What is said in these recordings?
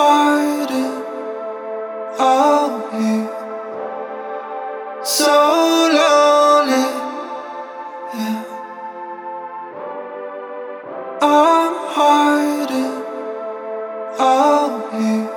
hiding out here. So lonely, yeah. I'm hiding out here.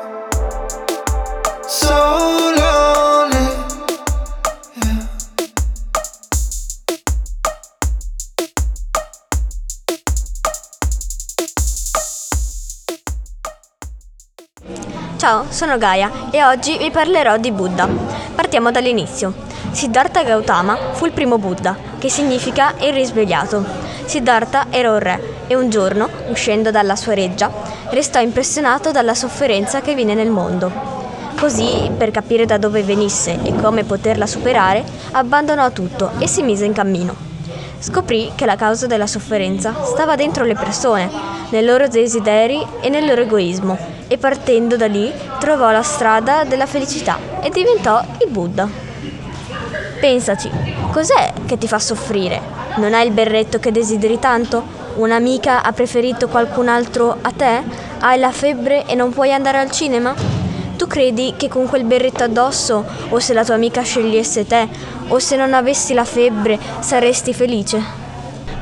Ciao, sono Gaia e oggi vi parlerò di Buddha. Partiamo dall'inizio. Siddhartha Gautama fu il primo Buddha, che significa il risvegliato. Siddhartha era un re e un giorno, uscendo dalla sua reggia, restò impressionato dalla sofferenza che viene nel mondo. Così, per capire da dove venisse e come poterla superare, abbandonò tutto e si mise in cammino. Scoprì che la causa della sofferenza stava dentro le persone, nei loro desideri e nel loro egoismo, e partendo da lì trovò la strada della felicità e diventò il Buddha. Pensaci, cos'è che ti fa soffrire? Non hai il berretto che desideri tanto? Un'amica ha preferito qualcun altro a te? Hai la febbre e non puoi andare al cinema? Tu credi che con quel berretto addosso, o se la tua amica scegliesse te, o se non avessi la febbre, saresti felice?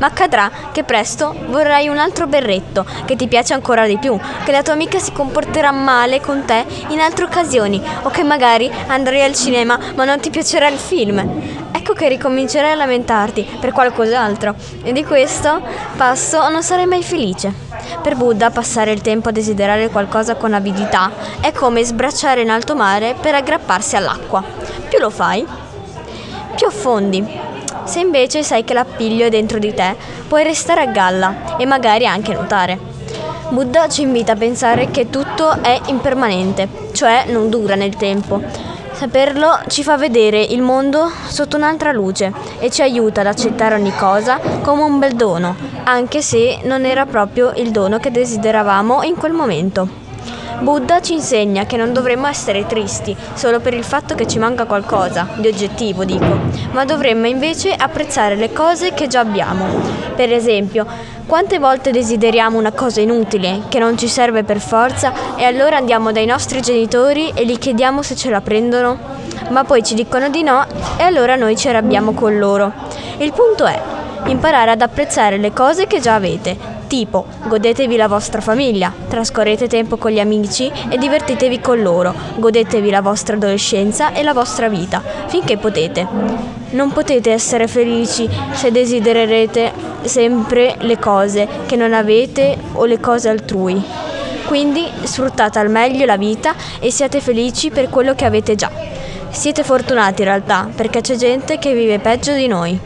Ma accadrà che presto vorrai un altro berretto che ti piace ancora di più, che la tua amica si comporterà male con te in altre occasioni o che magari andrai al cinema ma non ti piacerà il film. Ecco che ricomincerai a lamentarti per qualcos'altro e di questo passo non sarai mai felice. Per Buddha passare il tempo a desiderare qualcosa con avidità è come sbracciare in alto mare per aggrapparsi all'acqua. Più lo fai, più affondi. Se invece sai che l'appiglio è dentro di te, puoi restare a galla e magari anche nuotare. Buddha ci invita a pensare che tutto è impermanente, cioè non dura nel tempo. Saperlo ci fa vedere il mondo sotto un'altra luce e ci aiuta ad accettare ogni cosa come un bel dono, anche se non era proprio il dono che desideravamo in quel momento. Buddha ci insegna che non dovremmo essere tristi solo per il fatto che ci manca qualcosa, di oggettivo dico, ma dovremmo invece apprezzare le cose che già abbiamo. Per esempio, quante volte desideriamo una cosa inutile, che non ci serve per forza, e allora andiamo dai nostri genitori e gli chiediamo se ce la prendono? Ma poi ci dicono di no e allora noi ci arrabbiamo con loro. Il punto è imparare ad apprezzare le cose che già avete, Tipo, godetevi la vostra famiglia, trascorrete tempo con gli amici e divertitevi con loro, godetevi la vostra adolescenza e la vostra vita, finché potete. Non potete essere felici se desidererete sempre le cose che non avete o le cose altrui. Quindi sfruttate al meglio la vita e siate felici per quello che avete già. Siete fortunati in realtà, perché c'è gente che vive peggio di noi.